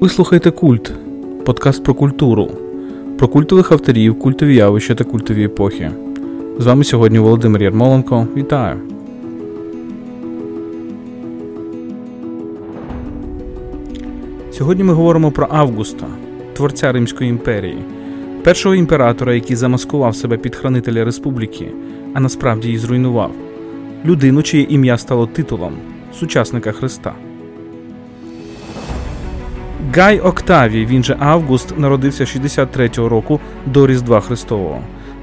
Ви слухаєте Культ, подкаст про культуру, про культових авторів, культові явища та культові епохи. З вами сьогодні Володимир Ярмоленко. Вітаю! Сьогодні ми говоримо про Августа, творця Римської імперії, першого імператора, який замаскував себе під хранителя республіки, а насправді її зруйнував, людину, чиє ім'я стало титулом сучасника Христа. Гай Октавій, він же Август, народився 63-го року до Різдва Христового.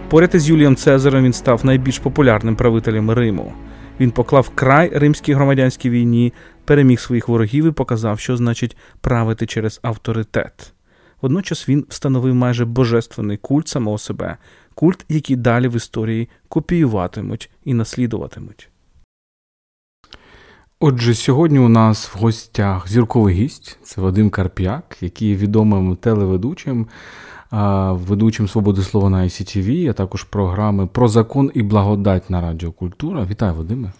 Поряд із Юлієм Цезарем він став найбільш популярним правителем Риму. Він поклав край римській громадянській війні, переміг своїх ворогів і показав, що значить правити через авторитет. Водночас він встановив майже божественний культ самого себе, культ, який далі в історії копіюватимуть і наслідуватимуть. Отже, сьогодні у нас в гостях зірковий гість це Вадим Карп'як, який є відомим телеведучим, ведучим свободи слова на ICTV, а також програми про закон і благодать на Радіо Культура. Вітаю, Вадиме.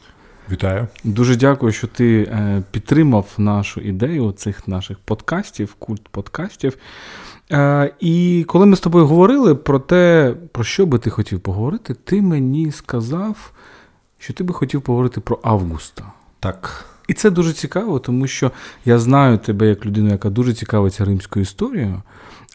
Вітаю. Дуже дякую, що ти е, підтримав нашу ідею цих наших подкастів, культ подкастів. Е, і коли ми з тобою говорили про те, про що би ти хотів поговорити, ти мені сказав, що ти би хотів поговорити про Августа. Так. І це дуже цікаво, тому що я знаю тебе як людину, яка дуже цікавиться римською історією,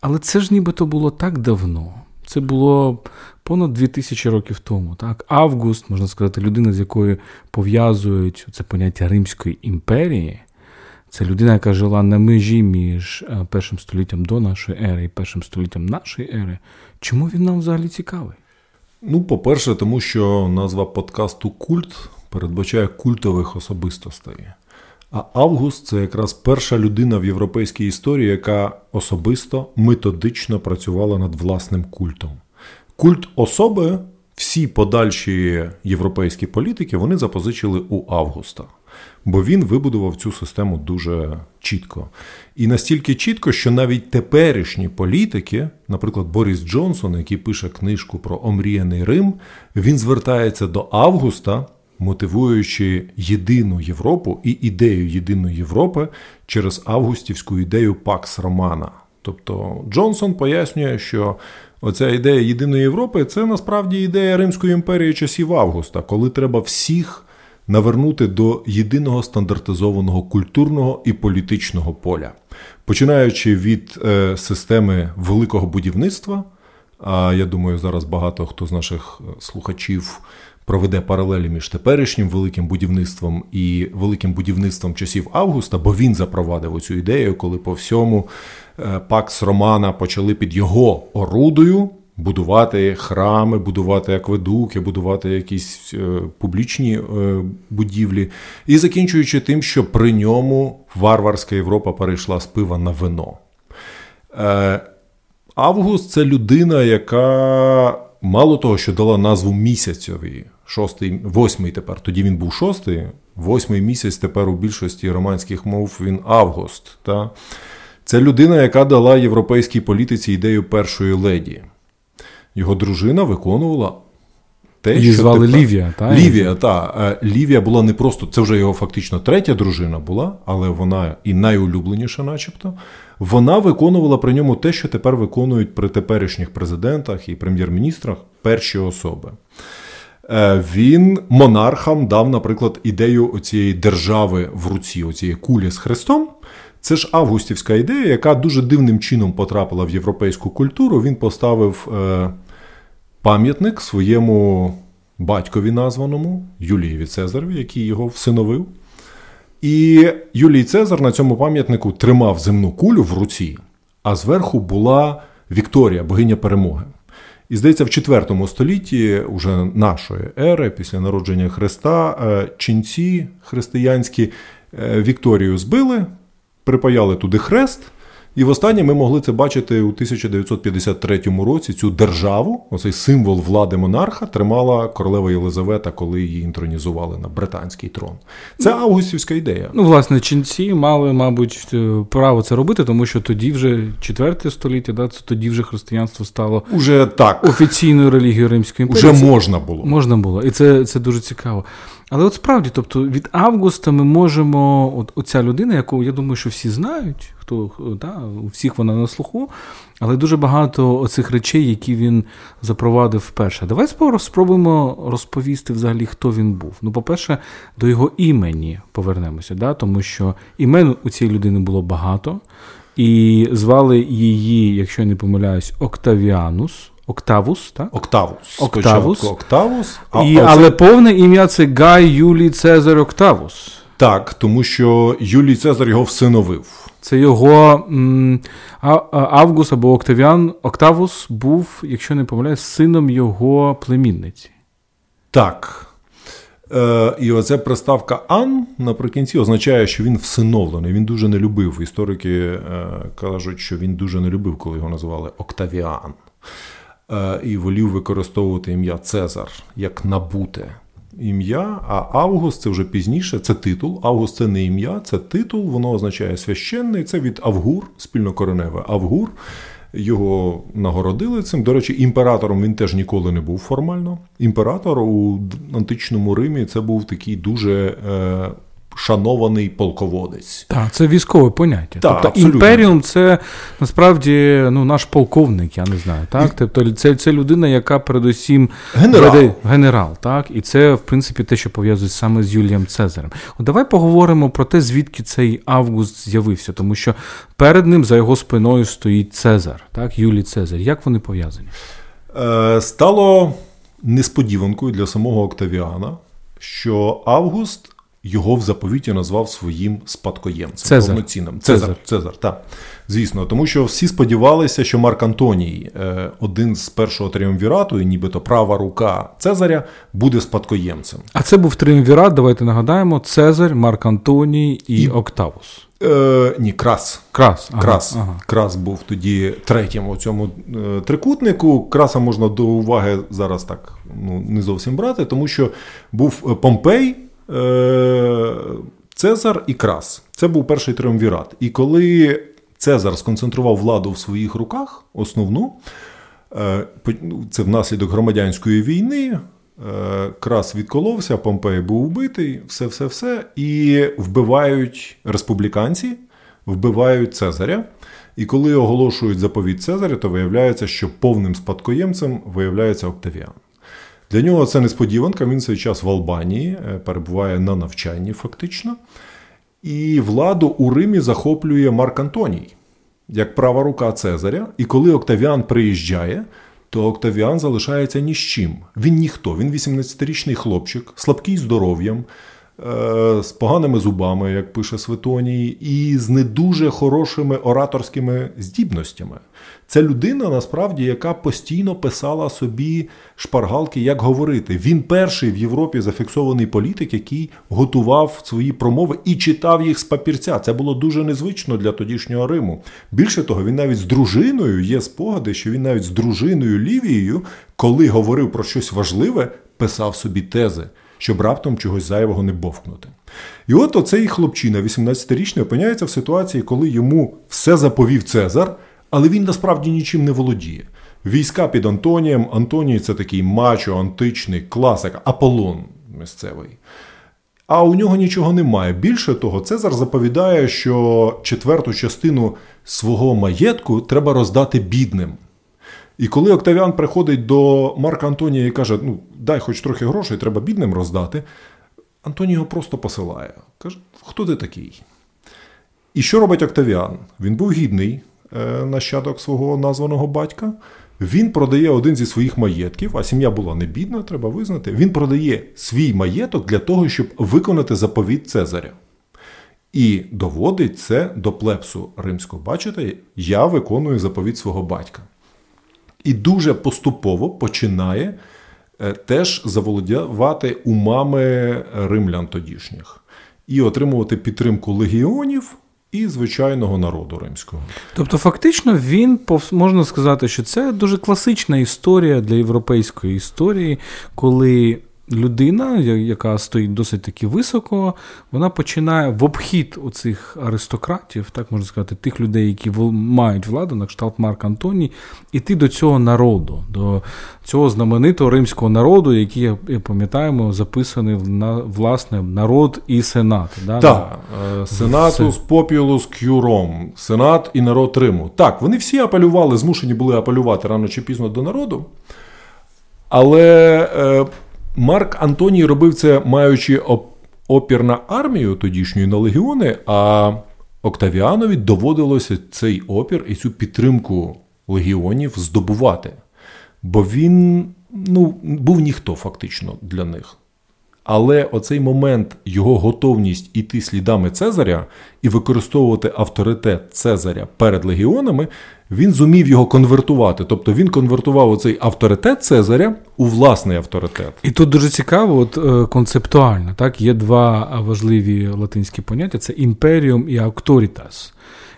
але це ж нібито було так давно. Це було понад 2000 років тому. Так? Август, можна сказати, людина, з якою пов'язують це поняття Римської імперії. Це людина, яка жила на межі між е, першим століттям до нашої ери і першим століттям нашої ери. Чому він нам взагалі цікавий? Ну, по-перше, тому що назва подкасту Культ передбачає культових особистостей. А Август це якраз перша людина в європейській історії, яка особисто методично працювала над власним культом. Культ особи, всі подальші європейські політики, вони запозичили у Августа. Бо він вибудував цю систему дуже чітко. І настільки чітко, що навіть теперішні політики, наприклад, Борис Джонсон, який пише книжку про омріяний Рим, він звертається до Августа мотивуючи єдину Європу і ідею єдиної Європи через августівську ідею Пакс Романа. Тобто Джонсон пояснює, що оця ідея єдиної Європи це насправді ідея Римської імперії часів Августа, коли треба всіх навернути до єдиного стандартизованого культурного і політичного поля, починаючи від е, системи великого будівництва. А я думаю, зараз багато хто з наших е, слухачів проведе паралелі між теперішнім великим будівництвом і великим будівництвом часів Августа, бо він запровадив цю ідею, коли по всьому е, Пакс Романа почали під його орудою. Будувати храми, будувати акведуки, будувати якісь е, публічні е, будівлі, і закінчуючи тим, що при ньому варварська Європа перейшла з пива на вино. Август це людина, яка мало того, що дала назву місяцьові шостий, восьмий тепер. Тоді він був шостий, восьмий місяць тепер у більшості романських мов він август. Та? Це людина, яка дала європейській політиці ідею першої леді. Його дружина виконувала. Те, Її що звали тепер... Лівія, та? Лівія, та. Е, Лівія була не просто, це вже його фактично третя дружина була, але вона і найулюбленіша, начебто. Вона виконувала при ньому те, що тепер виконують при теперішніх президентах і прем'єр-міністрах перші особи. Е, він монархам дав, наприклад, ідею цієї держави в руці, оцієї кулі з хрестом. Це ж августівська ідея, яка дуже дивним чином потрапила в європейську культуру. Він поставив е, пам'ятник своєму батькові, названому Юлієві Цезареві, який його всиновив. І Юлій Цезар на цьому пам'ятнику тримав земну кулю в руці, а зверху була Вікторія, богиня перемоги. І здається, в 4 столітті уже нашої ери, після народження Христа, е, ченці християнські е, Вікторію збили, припаяли туди хрест. І востаннє ми могли це бачити у 1953 році. Цю державу, оцей символ влади монарха, тримала королева Єлизавета, коли її інтронізували на британський трон. Це августівська ідея. Ну, власне, ченці мали, мабуть, е, право це робити, тому що тоді вже четверте століття, да, це тоді вже християнство стало Уже так. офіційною релігією Римської імперії. Уже можна було. Можна було. І це, це дуже цікаво. Але от справді, тобто від Августа ми можемо, от оця людина, яку я думаю, що всі знають, хто да, у всіх вона на слуху, але дуже багато оцих речей, які він запровадив вперше. Давай спробуємо розповісти взагалі, хто він був. Ну, по-перше, до його імені повернемося, да, тому що імен у цієї людини було багато, і звали її, якщо я не помиляюсь, Октавіанус. Октавус, так? Октавус. Октавус. Октавус. А, І, Але повне ім'я це Гай Юлій Цезар Октавус. Так, тому що Юлій Цезар його всиновив. Це його м, Авгус або Октавіан Октавус був, якщо не помиляюсь, сином його племінниці. Так. Е, І оця приставка Ан наприкінці означає, що він всиновлений. Він дуже не любив. Історики е, кажуть, що він дуже не любив, коли його називали Октавіан. Е, і волів використовувати ім'я Цезар як набуте ім'я, а Август це вже пізніше, це титул. Август це не ім'я, це титул, воно означає священний. Це від Авгур, спільнокореневе Авгур. Його нагородили цим. До речі, імператором він теж ніколи не був формально. Імператор у античному Римі це був такий дуже е, шанований полководець. Так, це військове поняття. Так, тобто абсолютно. імперіум це насправді ну, наш полковник, я не знаю. Так? Тобто це це людина, яка передусім генерал. веде генерал. Так? І це, в принципі, те, що пов'язує саме з Юлієм Цезарем. От Давай поговоримо про те, звідки цей август з'явився, тому що перед ним за його спиною стоїть Цезар, так? Юлій Цезар. Як вони пов'язані? Е, Стало несподіванкою для самого Октавіана, що Август його в заповіті назвав своїм спадкоємцем Цезар. повноцінним. Цезар, Цезар, Цезар, так. Звісно, тому що всі сподівалися, що Марк Антоній, е, один з першого тріумвірату, і нібито права рука Цезаря, буде спадкоємцем. А це був тріумвірат, давайте нагадаємо: Цезар, Марк Антоній і, і... Октавус. Е, Ні, крас. Крас ага, Крас ага. Крас був тоді третім у цьому е, трикутнику. Краса можна до уваги зараз так ну, не зовсім брати, тому що був Помпей. Е, Цезар і Крас. Це був перший триумвірат. І коли Цезар сконцентрував владу в своїх руках, основну, е, ну, це внаслідок громадянської війни. Е, Крас відколовся, Помпей був вбитий, все-все-все. І вбивають республіканці, вбивають Цезаря. І коли оголошують заповідь Цезаря, то виявляється, що повним спадкоємцем виявляється Октавіан. Для нього це несподіванка. Він цей час в Албанії е, перебуває на навчанні, фактично. І владу у Римі захоплює Марк Антоній, як права рука Цезаря. І коли Октавіан приїжджає, то Октавіан залишається ні з чим. Він ніхто. Він 18-річний хлопчик, слабкий здоров'ям, з поганими зубами, як пише Светоній, і з не дуже хорошими ораторськими здібностями. Це людина, насправді, яка постійно писала собі шпаргалки, як говорити. Він перший в Європі зафіксований політик, який готував свої промови і читав їх з папірця. Це було дуже незвично для тодішнього Риму. Більше того, він навіть з дружиною є спогади, що він навіть з дружиною Лівією, коли говорив про щось важливе, писав собі тези. Щоб раптом чогось зайвого не бовкнути. І от оцей хлопчина, 18-річний, опиняється в ситуації, коли йому все заповів Цезар, але він насправді нічим не володіє. Війська під Антонієм. Антоній це такий мачо, античний класик, Аполлон місцевий. А у нього нічого немає. Більше того, Цезар заповідає, що четверту частину свого маєтку треба роздати бідним. І коли Октавіан приходить до Марка Антонія і каже: ну, дай хоч трохи грошей, треба бідним роздати, Антоній його просто посилає. Каже, хто ти такий? І що робить Октавіан? Він був гідний, Е, нащадок свого названого батька. Він продає один зі своїх маєтків, а сім'я була не бідна, треба визнати. Він продає свій маєток для того, щоб виконати заповідь Цезаря. І доводить це до плепсу римського. Бачите, я виконую заповідь свого батька. І дуже поступово починає е, теж заволодівати умами римлян тодішніх і отримувати підтримку легіонів і звичайного народу римського. Тобто, фактично, він можна сказати, що це дуже класична історія для європейської історії, коли людина, яка стоїть досить таки високо, вона починає в обхід оцих аристократів, так можна сказати, тих людей, які мають владу, на кшталт Марк Антоній, іти до цього народу, до цього знаменитого римського народу, який, як пам'ятаємо, записаний на власне народ і сенат. Да? Так, е, Сенатус Попілус Кюром, Сенат і народ Риму. Так, вони всі апелювали, змушені були апелювати рано чи пізно до народу. Але е, Марк Антоній робив це, маючи опір на армію тодішньої на легіони, а Октавіанові доводилося цей опір і цю підтримку легіонів здобувати. Бо він ну, був ніхто фактично для них. Але оцей момент, його готовність іти слідами Цезаря і використовувати авторитет Цезаря перед легіонами, він зумів його конвертувати. Тобто він конвертував оцей авторитет Цезаря у власний авторитет. І тут дуже цікаво, от е, концептуально, так, є два важливі латинські поняття: це імперіум і авторітас.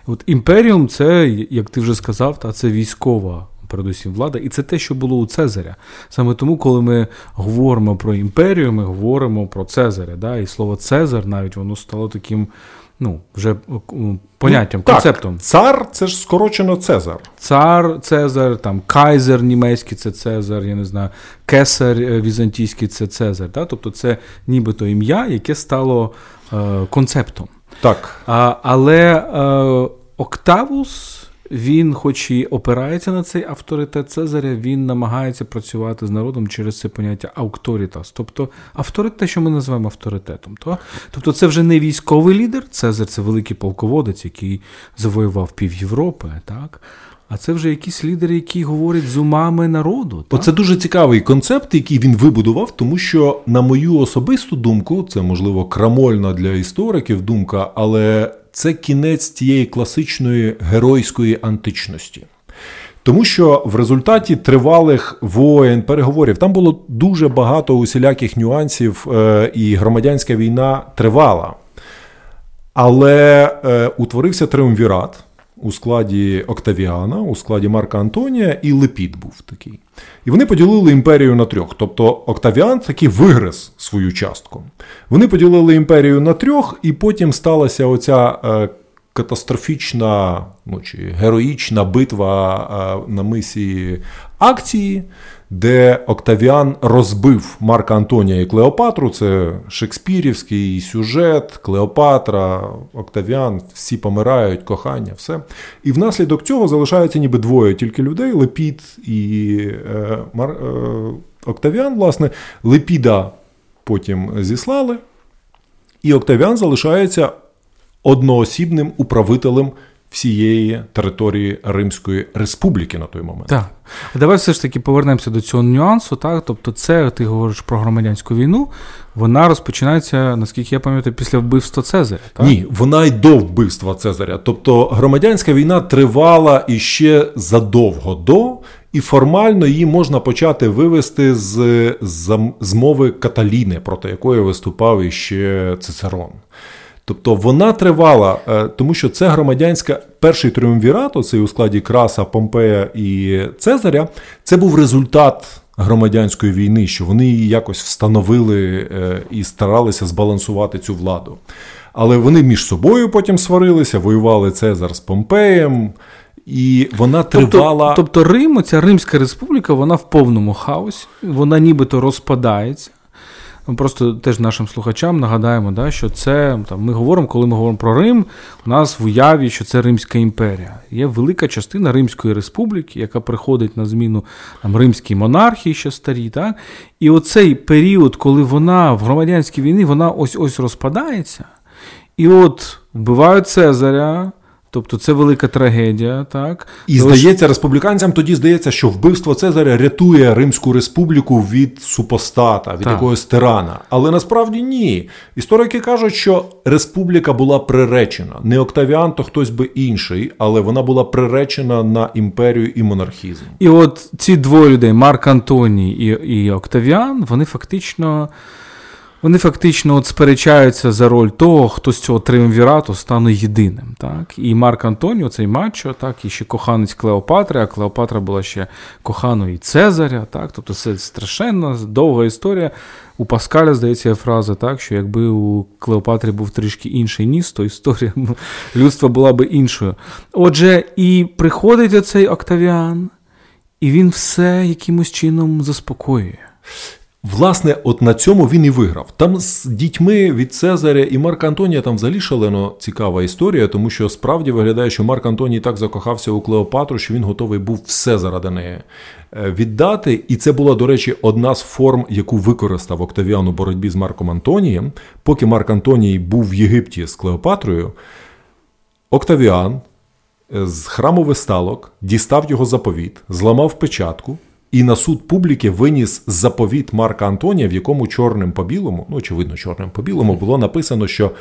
От імперіум це, як ти вже сказав, та це військова передусім влада, і це те, що було у Цезаря. Саме тому, коли ми говоримо про імперію, ми говоримо про Цезаря. Да? І слово Цезар навіть воно стало таким. Ну, вже поняттям, ну, концептом. Так, Цар це ж скорочено Цезар. Цар Цезар, там Кайзер німецький це Цезар, я не знаю, Кесар е, візантійський це Цезар. Да? Тобто це нібито ім'я, яке стало е, концептом. Так. А, Але е, Октавус він, хоч і опирається на цей авторитет Цезаря, він намагається працювати з народом через це поняття аукторітас. Тобто авторитет, те, що ми називаємо авторитетом. То? Тобто це вже не військовий лідер, Цезар це великий полководець, який завоював пів Європи. так? А це вже якісь лідери, які говорять з умами народу. Так? Оце дуже цікавий концепт, який він вибудував, тому що, на мою особисту думку, це можливо крамольна для істориків думка, але це кінець тієї класичної геройської античності. Тому що в результаті тривалих воєн, переговорів там було дуже багато усіляких нюансів, е, і громадянська війна тривала. Але е, утворився триумвірат у складі Октавіана, у складі Марка Антонія, і Лепід був такий. І вони поділили імперію на трьох. Тобто Октавіан таки вигриз свою частку. Вони поділили імперію на трьох, і потім сталася оця е, катастрофічна ну, чи героїчна битва е, на мисі акції де Октавіан розбив Марка Антонія і Клеопатру. Це Шекспірівський сюжет, Клеопатра, Октавіан, всі помирають, кохання, все. І внаслідок цього залишається ніби двоє тільки людей: Лепід і е, Мар, е, Октавіан, власне, Лепіда потім зіслали. І Октавіан залишається одноосібним управителем всієї території Римської республіки на той момент. Так. Давай все ж таки повернемося до цього нюансу. Так? Тобто, це ти говориш про громадянську війну. Вона розпочинається, наскільки я пам'ятаю, після вбивства Цезаря. Так? Ні, вона й до вбивства Цезаря. Тобто громадянська війна тривала іще задовго до, і формально її можна почати вивести з, з, з мови Каталіни, проти якої виступав іще Цицерон. Тобто вона тривала, е, тому що це громадянська перший тріумвірат, оцей у складі Краса, Помпея і Цезаря, це був результат громадянської війни, що вони її якось встановили е, і старалися збалансувати цю владу. Але вони між собою потім сварилися, воювали Цезар з Помпеєм. І вона тобто, тривала. Тобто, тобто Рим, ця Римська республіка, вона в повному хаосі, вона нібито розпадається. Ми просто теж нашим слухачам нагадаємо, да, що це там ми говоримо, коли ми говоримо про Рим, у нас в уяві, що це Римська імперія. Є велика частина Римської республіки, яка приходить на зміну там, римській монархії, ще старі. Так? І оцей період, коли вона в громадянській війні, вона ось ось розпадається. І от вбивають Цезаря. Тобто це велика трагедія, так і Тож... здається, республіканцям тоді здається, що вбивство Цезаря рятує Римську республіку від супостата, від так. якогось тирана. Але насправді ні. Історики кажуть, що республіка була приречена. Не Октавіан, то хтось би інший, але вона була приречена на імперію і монархізм. І от ці двоє людей, Марк Антоній і, і Октавіан, вони фактично Вони фактично от сперечаються за роль того, хто з цього триумвірату стане єдиним. Так? І Марк Антоніо, цей мачо, так, і ще коханець Клеопатри, а Клеопатра була ще коханою Цезаря. Так? Тобто це страшенна, довга історія. У Паскаля, здається, є фраза, так, що якби у Клеопатрі був трішки інший ніс, то історія людства була би іншою. Отже, і приходить оцей Октавіан, і він все якимось чином заспокоює. Власне, от на цьому він і виграв. Там з дітьми від Цезаря і Марка Антонія там взагалі шалено цікава історія, тому що справді виглядає, що Марк Антоній так закохався у Клеопатру, що він готовий був все заради неї е, віддати. І це була, до речі, одна з форм, яку використав Октавіан у боротьбі з Марком Антонієм. Поки Марк Антоній був в Єгипті з Клеопатрою, Октавіан е, з храму висталок дістав його заповіт, зламав печатку. І на суд публіки виніс заповіт Марка Антонія, в якому чорним по білому, ну очевидно, чорним по білому, було написано, що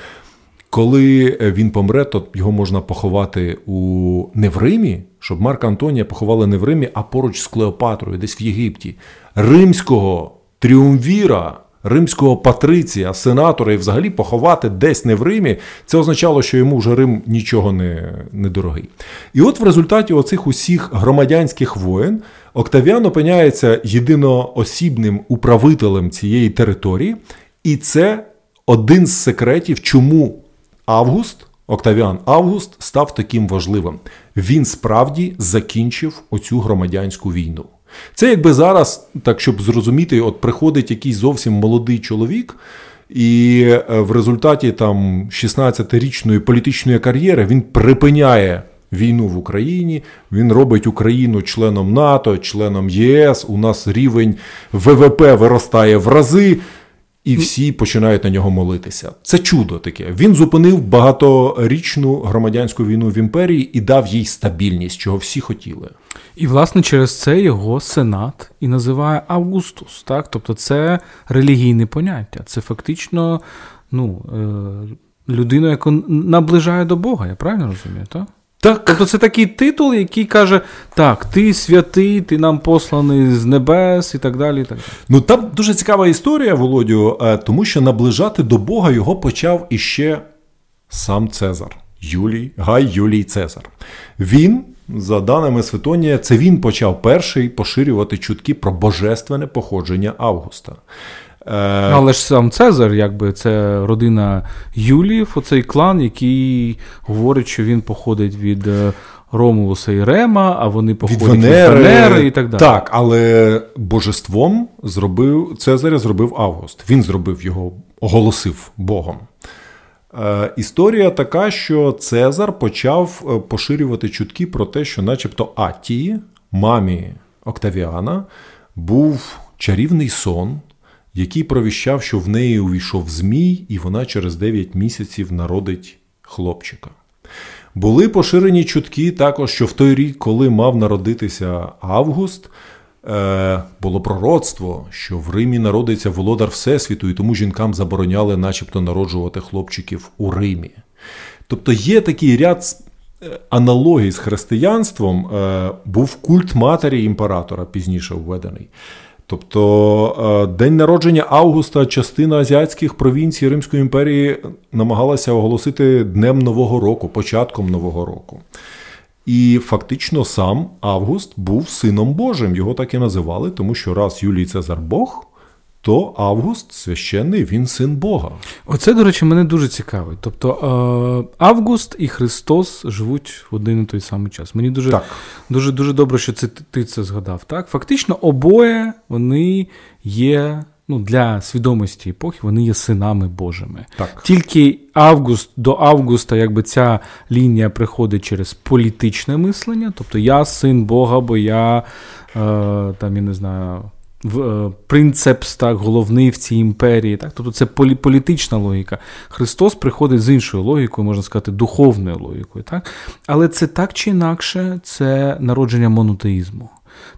коли він помре, то його можна поховати у не в Римі, щоб Марка Антонія поховали не в Римі, а поруч з Клеопатрою, десь в Єгипті, римського тріумвіра римського патриція, сенатора і взагалі поховати десь не в Римі, це означало, що йому вже Рим нічого не, не дорогий. І от в результаті оцих усіх громадянських воєн Октавіан опиняється єдиноосібним управителем цієї території, і це один з секретів, чому Август. Октавіан Август став таким важливим. Він справді закінчив оцю громадянську війну. Це якби зараз, так щоб зрозуміти, от приходить якийсь зовсім молодий чоловік, і е, в результаті там 16-річної політичної кар'єри він припиняє. Війну в Україні він робить Україну членом НАТО, членом ЄС. У нас рівень ВВП виростає в рази і всі починають на нього молитися. Це чудо таке. Він зупинив багаторічну громадянську війну в імперії і дав їй стабільність, чого всі хотіли. І, власне, через це його сенат і називає Августус. Так? Тобто це релігійне поняття. Це фактично ну, е, людину, яку наближає до Бога, я правильно розумію? так? Так. Тобто це такий титул, який каже: так, ти святий, ти нам посланий з небес і так далі. І так далі. Ну там дуже цікава історія, Володю, е, тому що наближати до Бога його почав іще сам Цезар. Юлій, Гай Юлій Цезар. Він, за даними Святонія, це він почав перший поширювати чутки про божественне походження Августа. Е, Але ж сам Цезар, якби це родина Юліїв, оцей клан, який говорить, що він походить від е, Ромулуса і Рема, а вони походять від Венери, від Венери і так далі. Так, але божеством зробив Цезаря зробив Август. Він зробив його, оголосив Богом. Е, історія така, що Цезар почав поширювати чутки про те, що, начебто, Атії, мамі Октавіана, був чарівний сон який провіщав, що в неї увійшов Змій, і вона через 9 місяців народить хлопчика. Були поширені чутки також, що в той рік, коли мав народитися Август, е, було пророцтво, що в Римі народиться володар Всесвіту, і тому жінкам забороняли, начебто, народжувати хлопчиків у Римі. Тобто є такий ряд е, аналогій з християнством, е, був культ матері імператора пізніше введений. Тобто е, день народження Августа, частина азіатських провінцій Римської імперії намагалася оголосити Днем Нового року, початком Нового року. І фактично сам Август був сином Божим. Його так і називали, тому що раз Юлій Цезар Бог, то Август священний, він син Бога. Оце, до речі, мене дуже цікавить. Тобто е, Август і Христос живуть в один і той самий час. Мені дуже так. дуже дуже добре, що це ти це згадав. Так, Фактично, обоє вони є. Ну, для свідомості епохи вони є синами Божими. Так. Тільки август до августа, якби ця лінія приходить через політичне мислення. Тобто я син Бога, бо я е, там я не знаю. Е, принцепс, так, головний в цій імперії. Так? Тобто це політична логіка. Христос приходить з іншою логікою, можна сказати, духовною логікою. Так? Але це так чи інакше, це народження монотеїзму.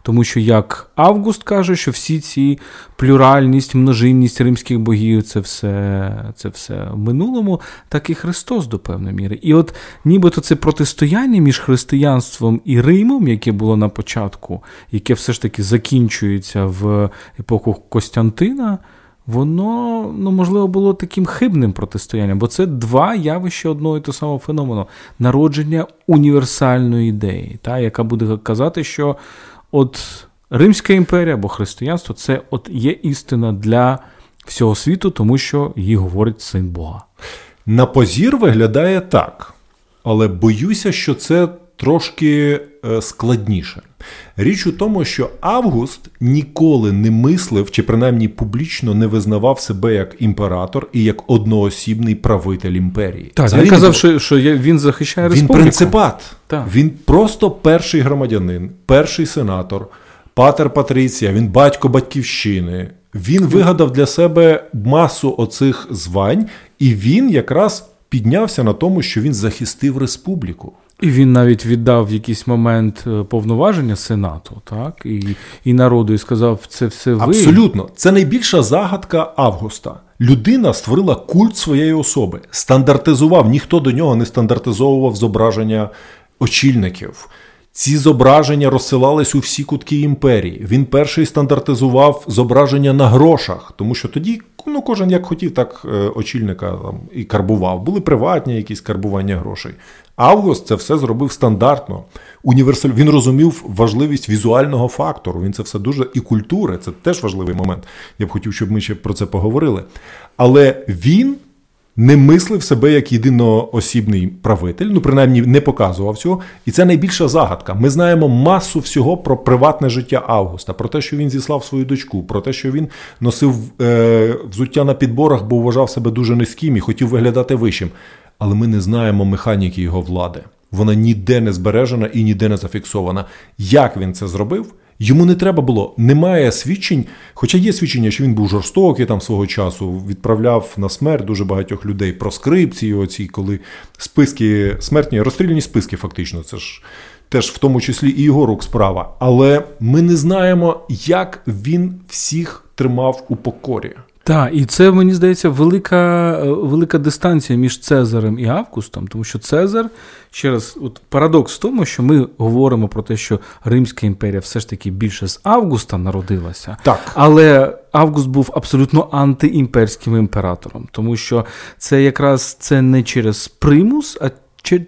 Тому що, як Август каже, що всі ці плюральність, множинність римських богів це все це все в минулому, так і Христос до певної міри. І от нібито це протистояння між християнством і Римом, яке було на початку, яке все ж таки закінчується в епоху Костянтина. воно ну, можливо було таким хибним протистоянням, бо це два явища одного і того самого феномену народження універсальної ідеї, та, яка буде казати, що от Римська імперія або християнство це от є істина для всього світу, тому що її говорить син Бога. На позір виглядає так, але боюся, що це трошки е, складніше. Річ у тому, що Август ніколи не мислив, чи принаймні публічно не визнавав себе як імператор і як одноосібний правитель імперії. Так, Взагалі, Він казав, що що він захищає республіку. Він принципат. Так. Він просто перший громадянин, перший сенатор, патер Патриція, він батько батьківщини. Він вигадав для себе масу оцих звань, і він якраз піднявся на тому, що він захистив республіку. І він навіть віддав в якийсь момент е, повноваження Сенату, так і і народу, і сказав, це все ви. Абсолютно, це найбільша загадка Августа. Людина створила культ своєї особи, стандартизував. Ніхто до нього не стандартизовував зображення очільників. Ці зображення розсилались у всі кутки імперії. Він перший стандартизував зображення на грошах, тому що тоді ну, кожен як хотів, так е, очільника там і карбував. Були приватні якісь карбування грошей. Август це все зробив стандартно. Універсаль... Він розумів важливість візуального фактору. Він це все дуже і культури. Це теж важливий момент. Я б хотів, щоб ми ще про це поговорили. Але він не мислив себе як єдиноосібний правитель, ну принаймні не показував цього. І це найбільша загадка. Ми знаємо масу всього про приватне життя Августа, про те, що він зіслав свою дочку, про те, що він носив е, взуття на підборах, бо вважав себе дуже низьким і хотів виглядати вищим. Але ми не знаємо механіки його влади. Вона ніде не збережена і ніде не зафіксована. Як він це зробив? Йому не треба було, немає свідчень, хоча є свідчення, що він був жорстокий там свого часу, відправляв на смерть дуже багатьох людей про скрипції, оці, коли списки смертні, розстріляні списки, фактично, це ж теж в тому числі і його рук справа. Але ми не знаємо, як він всіх тримав у покорі. Так, і це мені здається велика е, велика дистанція між Цезарем і Августом, тому що Цезар ще раз, от парадокс в тому, що ми говоримо про те, що Римська імперія все ж таки більше з Августа народилася, так. але Август був абсолютно антиімперським імператором, тому що це якраз це не через примус, а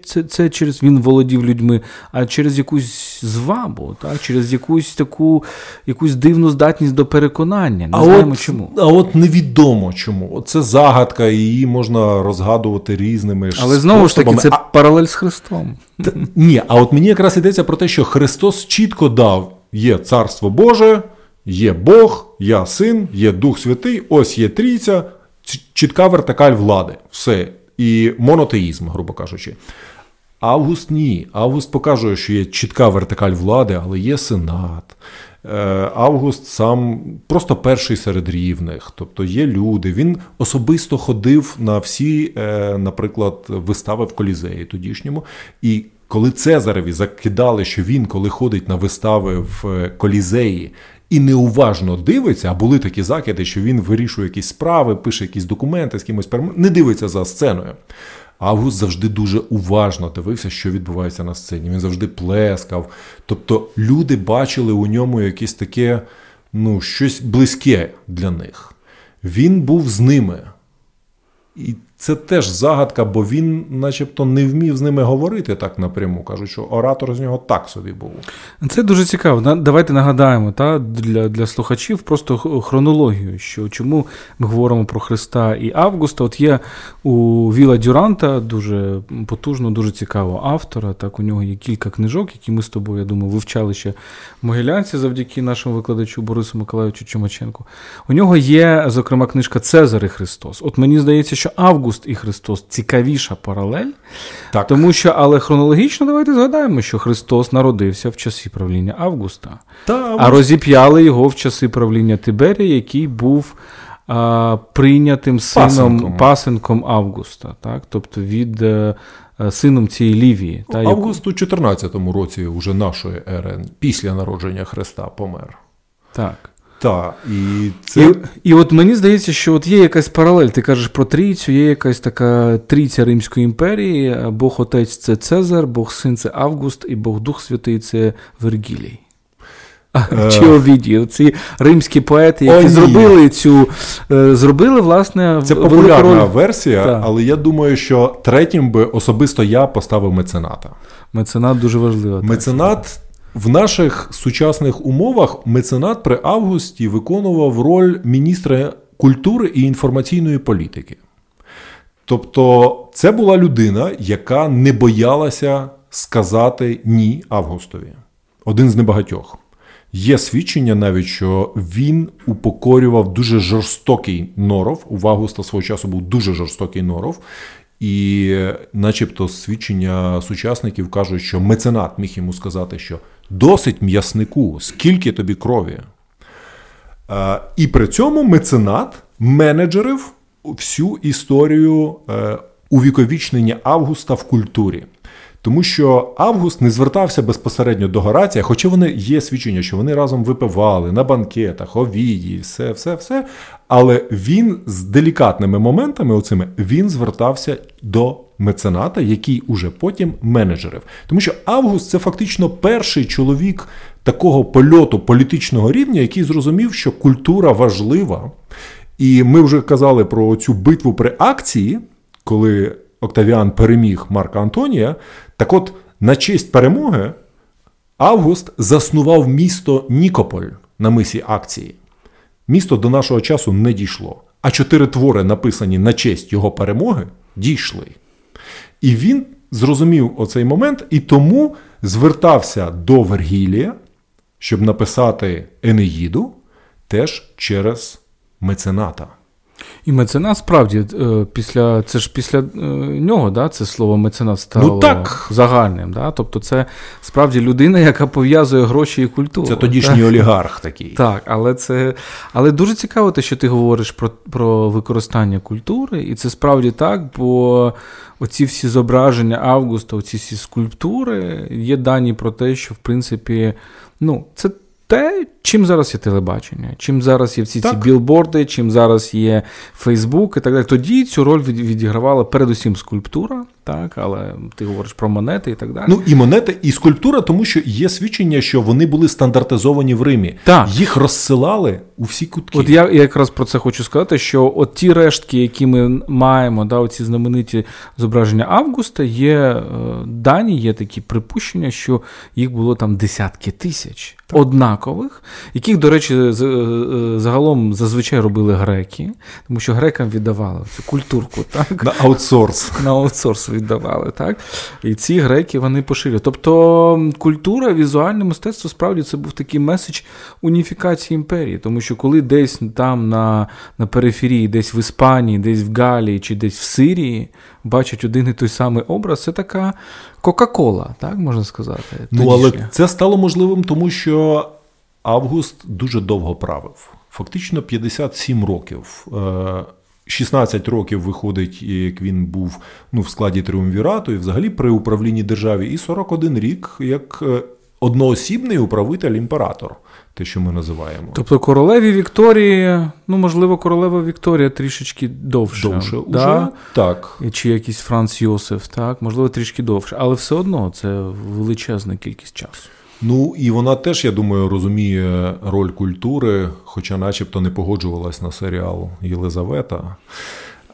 це це через він володів людьми, а через якусь звабу, так? через якусь таку якусь дивну здатність до переконання. Не а знаємо от, чому. А от невідомо чому. Це загадка, і її можна розгадувати різними. Але знову ж таки, це а... паралель з Христом. Та, ні, а от мені якраз йдеться про те, що Христос чітко дав: є Царство Боже, є Бог, я син, є Дух Святий, ось є трійця, чітка вертикаль влади. Все і монотеїзм, грубо кажучи. Август ні. Август показує, що є чітка вертикаль влади, але є сенат. Е, Август сам просто перший серед рівних, тобто є люди. Він особисто ходив на всі, е, наприклад, вистави в колізеї тодішньому. І коли Цезареві закидали, що він, коли ходить на вистави в колізеї, і неуважно дивиться, а були такі закиди, що він вирішує якісь справи, пише якісь документи з кимось не дивиться за сценою. Август завжди дуже уважно дивився, що відбувається на сцені. Він завжди плескав. Тобто люди бачили у ньому якесь таке, ну, щось близьке для них. Він був з ними. І це теж загадка, бо він, начебто, не вмів з ними говорити так напряму. Кажуть, що оратор з нього так собі був. Це дуже цікаво. Давайте нагадаємо та, для для слухачів просто хронологію, що чому ми говоримо про Христа і Августа. От є у Віла Дюранта дуже потужно, дуже цікавого автора. Так, у нього є кілька книжок, які ми з тобою, я думаю, вивчали ще в Могилянці завдяки нашому викладачу Борису Миколаївичу Чумаченку. У нього є, зокрема, книжка Цезар і Христос. От мені здається, що Август. Август і Христос цікавіша паралель, так. тому що, але хронологічно давайте згадаємо, що Христос народився в часі правління Августа, Та, а розіп'яли його в часи правління Тиберія, який був а, прийнятим сином пасенком, пасенком Августа, так? тобто від е, сином цієї Лівії. Та, Август у 14 році вже нашої ери, після народження Христа помер. Так. Так, і це. І, і от мені здається, що от є якась паралель. Ти кажеш про трійцю, є якась така трійця Римської імперії. Бог Отець це Цезар, Бог Син це Август, і Бог Дух Святий це Вергілій. Чи Овідій, ці римські поети, які О, зробили цю зробили, власне, це популярна роль. версія, так. але я думаю, що третім би особисто я поставив мецената. Меценат дуже важливо. Меценат. В наших сучасних умовах меценат при Августі виконував роль міністра культури і інформаційної політики. Тобто, це була людина, яка не боялася сказати ні Августові. Один з небагатьох. Є свідчення навіть, що він упокорював дуже жорстокий норов. У Августа свого часу був дуже жорстокий норов. І, начебто, свідчення сучасників кажуть, що меценат міг йому сказати, що досить м'яснику, скільки тобі крові. І при цьому меценат менеджерив всю історію е, увіковічнення Августа в культурі. Тому що Август не звертався безпосередньо до Горація, хоча вони є свідчення, що вони разом випивали на банкетах, овії, все, все, все. Але він з делікатними моментами, оцими, він звертався до мецената, який уже потім менеджерив. Тому що Август це фактично перший чоловік такого польоту політичного рівня, який зрозумів, що культура важлива. І ми вже казали про цю битву при акції, коли Октавіан переміг Марка Антонія. Так от, на честь перемоги, Август заснував місто Нікополь на мисі акції. Місто до нашого часу не дійшло. А чотири твори, написані на честь його перемоги, дійшли. І він зрозумів оцей момент і тому звертався до Вергілія, щоб написати Енеїду теж через мецената. І меценат справді е, після це ж після е, нього, да, це слово меценат стало ну, так. загальним. Да? Тобто, це справді людина, яка пов'язує гроші і культуру. Це тодішній так? олігарх такий. Так, але це але дуже цікаво, те, що ти говориш про про використання культури, і це справді так, бо оці всі зображення Августа, оці всі скульптури, є дані про те, що в принципі, ну, це те, чим зараз є телебачення, чим зараз є всі так. ці білборди, чим зараз є Фейсбук і так далі. Тоді цю роль відігравала передусім скульптура, так, але ти говориш про монети і так далі. Ну і монети, і скульптура, тому що є свідчення, що вони були стандартизовані в Римі. Так. Їх розсилали у всі кутки. От я, я якраз про це хочу сказати: що от ті рештки, які ми маємо, да, оці знамениті зображення Августа, є е, дані, є такі припущення, що їх було там десятки тисяч так. однакових, яких, до речі, е, загалом зазвичай робили греки, тому що грекам віддавали цю культурку. так? На аутсорс. На аутсорс віддавали. так? І ці греки вони поширюють. Тобто культура, візуальне мистецтво справді це був такий меседж уніфікації імперії. Тому що коли десь там на на периферії, десь в Іспанії, десь в Галії чи десь в Сирії бачать один і той самий образ, це така Кока-Кола, так можна сказати. Ну, але це стало можливим, тому що Август дуже довго правив. Фактично 57 років. Е, 16 років виходить, як він був ну, в складі триумвірату і взагалі при управлінні державі, і 41 рік як е, одноосібний управитель імператор, те, що ми називаємо. Тобто королеві Вікторії, ну можливо, королева Вікторія трішечки довше. Довше да? уже? так. Чи якийсь Франц Йосиф, так, можливо, трішки довше, але все одно це величезна кількість часу. Ну і вона теж, я думаю, розуміє роль культури, хоча, начебто, не погоджувалась на серіал Єлизавета,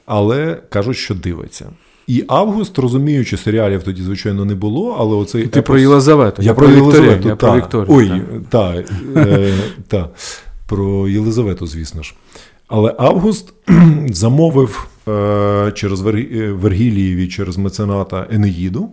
але кажуть, що дивиться. І Август, розуміючи, серіалів тоді, звичайно, не було, але оцей. Ти епос... про Єлизавету. Я, я про Єлизавету. Я та. про Вікторію. Ой, так. Та, е, та, про Єлизавету, звісно ж. Але Август замовив е, через Вергілієві, через мецената Енеїду.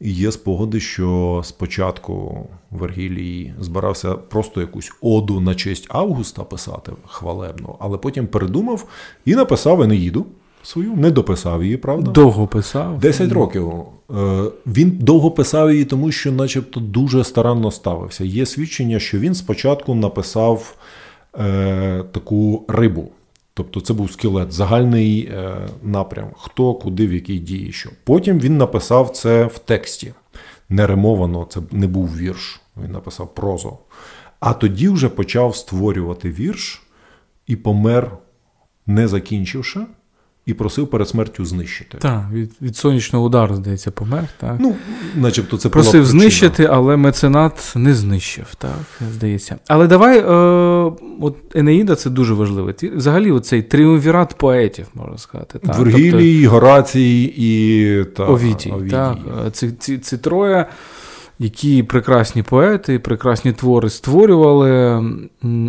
І є спогади, що спочатку Вергілій збирався просто якусь оду на честь Августа писати хвалебну, але потім передумав і написав Енеїду свою, не дописав її, правда? Довго писав. Десять років. Е, він довго писав її, тому що, начебто, дуже старанно ставився. Є свідчення, що він спочатку написав е, таку рибу. Тобто це був скелет, загальний е, напрям, хто, куди, в якій дії що. Потім він написав це в тексті. Неремовано, це не був вірш. Він написав прозу. А тоді вже почав створювати вірш і помер, не закінчивши. І просив перед смертю знищити. Так, від від сонячного удару, здається, помер. так. Ну, начебто це Просив знищити, але меценат не знищив, так, здається. Але давай, е, от Енеїда це дуже важливо. Взагалі, оцей тріумвірат поетів, можна сказати. Так. Вергілій, тобто, Горацій і та, Овідій. Овідій. Так, ці, ці, ці троє які прекрасні поети, прекрасні твори створювали.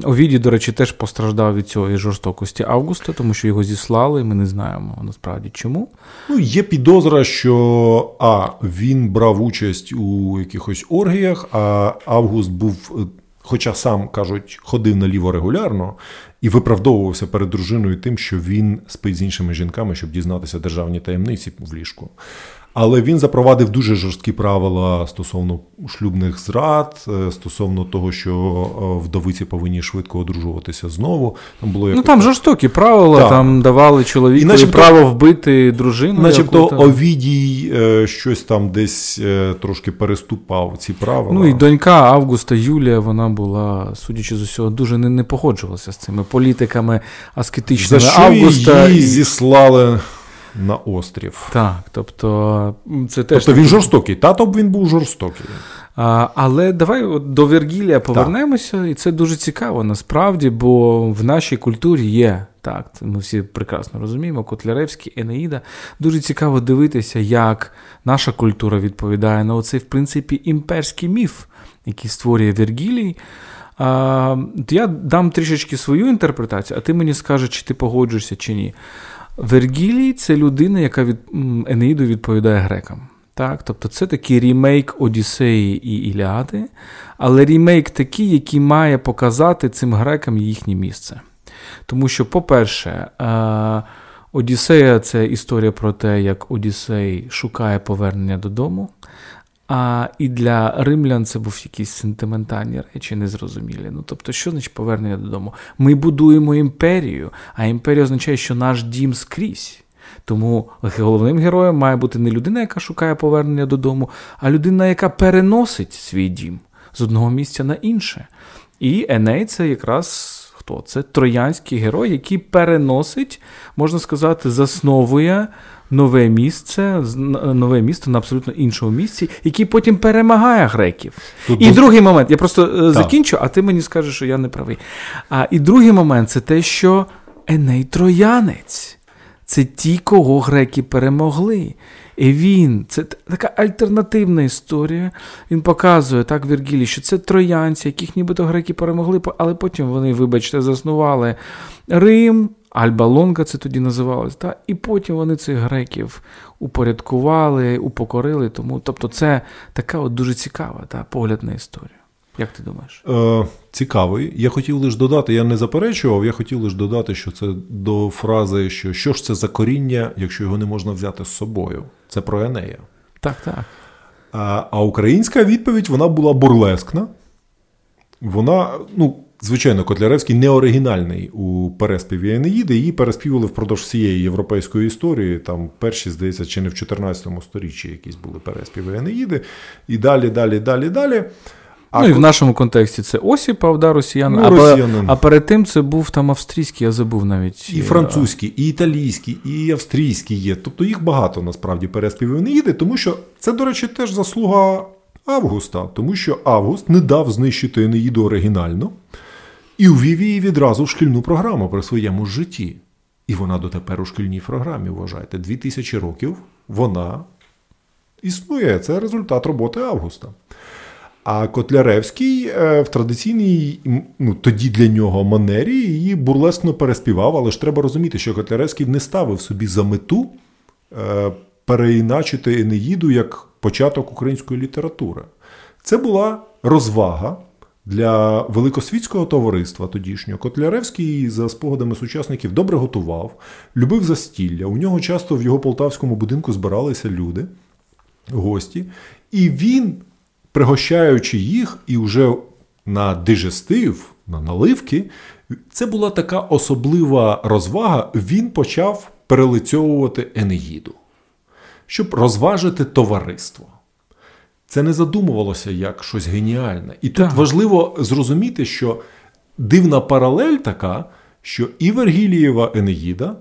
Овіді, до речі, теж постраждав від цієї жорстокості Августа, тому що його зіслали, ми не знаємо насправді чому. Ну, Є підозра, що А, він брав участь у якихось оргіях, а Август був. Хоча сам кажуть, ходив наліво регулярно і виправдовувався перед дружиною тим, що він спить з іншими жінками, щоб дізнатися державні таємниці в ліжку. Але він запровадив дуже жорсткі правила стосовно шлюбних зрад, е, стосовно того, що е, вдовиці повинні швидко одружуватися знову. Там було якось... Ну там жорстокі правила, так. там давали чоловіку начебто, право вбити дружину. Начебто Овідій е, щось там десь трошки переступав ці правила. Ну і донька Августа Юлія, вона була, судячи з усього, дуже не, не погоджувалася з цими політиками аскетичними За що Августа. Її зіслали на острів. Так, тобто це теж. Тобто він жорстокий. Тато б він був жорстокий. А, Але давай от до Вергілія повернемося, так. і це дуже цікаво насправді, бо в нашій культурі є. Так, ми всі прекрасно розуміємо, Котляревський, Енеїда. Дуже цікаво дивитися, як наша культура відповідає на оцей, в принципі, імперський міф, який створює Вергілій. А, Я дам трішечки свою інтерпретацію, а ти мені скажеш, чи ти погоджуєшся, чи ні. Вергілій це людина, яка від Енеїду відповідає грекам. Так? Тобто це такий рімейк Одіссеї і Іліади, але рімейк такий, який має показати цим грекам їхнє місце. Тому що, по-перше, е, Одіссея це історія про те, як Одіссей шукає повернення додому. А і для римлян це був якісь сентиментальні речі, незрозумілі. Ну тобто, що значить повернення додому? Ми будуємо імперію, а імперія означає, що наш дім скрізь. Тому головним героєм має бути не людина, яка шукає повернення додому, а людина, яка переносить свій дім з одного місця на інше. І Еней це якраз хто? Це троянський герой, який переносить, можна сказати, засновує нове місце, нове місто на абсолютно іншому місці, який потім перемагає греків. Тут і бу... другий момент, я просто е, так. закінчу, а ти мені скажеш, що я не правий. А і другий момент це те, що Еней Троянець. Це ті, кого греки перемогли. І він, це така альтернативна історія. Він показує так Вергілі, що це троянці, яких нібито греки перемогли, але потім вони, вибачте, заснували Рим, Альба Лонга це тоді називалось. Та? І потім вони цих греків упорядкували, упокорили. Тому, Тобто, це така от дуже цікава та, погляд на історію. Як ти думаєш? Е, Цікавий. Я хотів лише додати, я не заперечував, я хотів лише додати, що це до фрази, що що ж це за коріння, якщо його не можна взяти з собою. Це про Енея. Так, так. А а українська відповідь вона була бурлескна. Вона, ну, звичайно, Котляревський не оригінальний у переспіві Енеїди. Її переспівали впродовж всієї європейської історії. Там перші, здається, чи не в 14 сторіччі якісь були переспіви Енеїди. І далі, далі, далі, далі. А ну і в нашому контексті це Осіпов, да, росіян. Ну, а, а перед тим це був там австрійський, я забув навіть. І французький, і італійський, і австрійський є. Тобто їх багато насправді переспівів не їде, тому що це, до речі, теж заслуга Августа, тому що Август не дав знищити Енеїду оригінально і ввів її відразу в шкільну програму при своєму житті. І вона дотепер у шкільній програмі, вважайте, дві тисячі років вона існує. Це результат роботи Августа. А Котляревський е, в традиційній, ну тоді для нього манері її бурлескно переспівав, але ж треба розуміти, що Котляревський не ставив собі за мету е, переіначити Енеїду як початок української літератури. Це була розвага для великосвітського товариства тодішнього. Котляревський, за спогадами сучасників, добре готував, любив застілля. У нього часто в його полтавському будинку збиралися люди, гості, і він пригощаючи їх і вже на дижестив, на наливки, це була така особлива розвага. Він почав перелицьовувати Енеїду, щоб розважити товариство. Це не задумувалося як щось геніальне. І тут важливо зрозуміти, що дивна паралель така, що і Вергілієва Енеїда,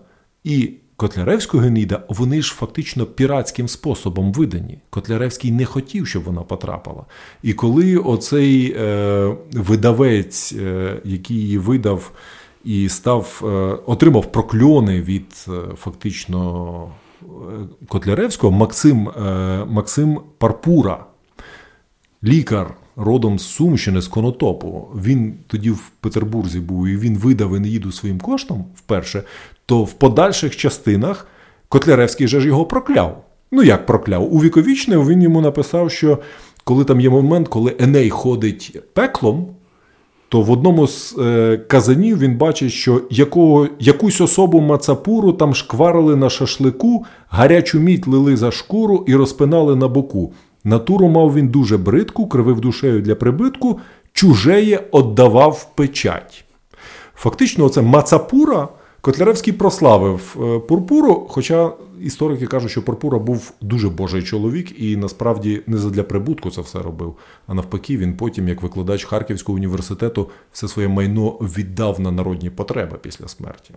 і Котляревського Генеїда, вони ж фактично піратським способом видані. Котляревський не хотів, щоб вона потрапила. І коли оцей е, видавець, е, який її видав і став, е, отримав прокльони від е, фактично е, Котляревського, Максим, Максим Парпура, лікар. Родом з Сумщини, з Конотопу, він тоді в Петербурзі був і він видав Енеїду своїм коштом вперше, то в подальших частинах Котляревський же ж його прокляв. Ну як прокляв? Увіковічнив він йому написав, що коли там є момент, коли Еней ходить пеклом, то в одному з е, казанів він бачить, що якого, якусь особу Мацапуру там шкварили на шашлику, гарячу мідь лили за шкуру і розпинали на боку. Натуру мав він дуже бридку, кривив душею для прибитку, чужеє отдавав печать. Фактично, оце Мацапура Котляревський прославив е, Пурпуру, хоча історики кажуть, що Пурпура був дуже божий чоловік і насправді не задля прибутку це все робив. А навпаки, він потім, як викладач Харківського університету, все своє майно віддав на народні потреби після смерті.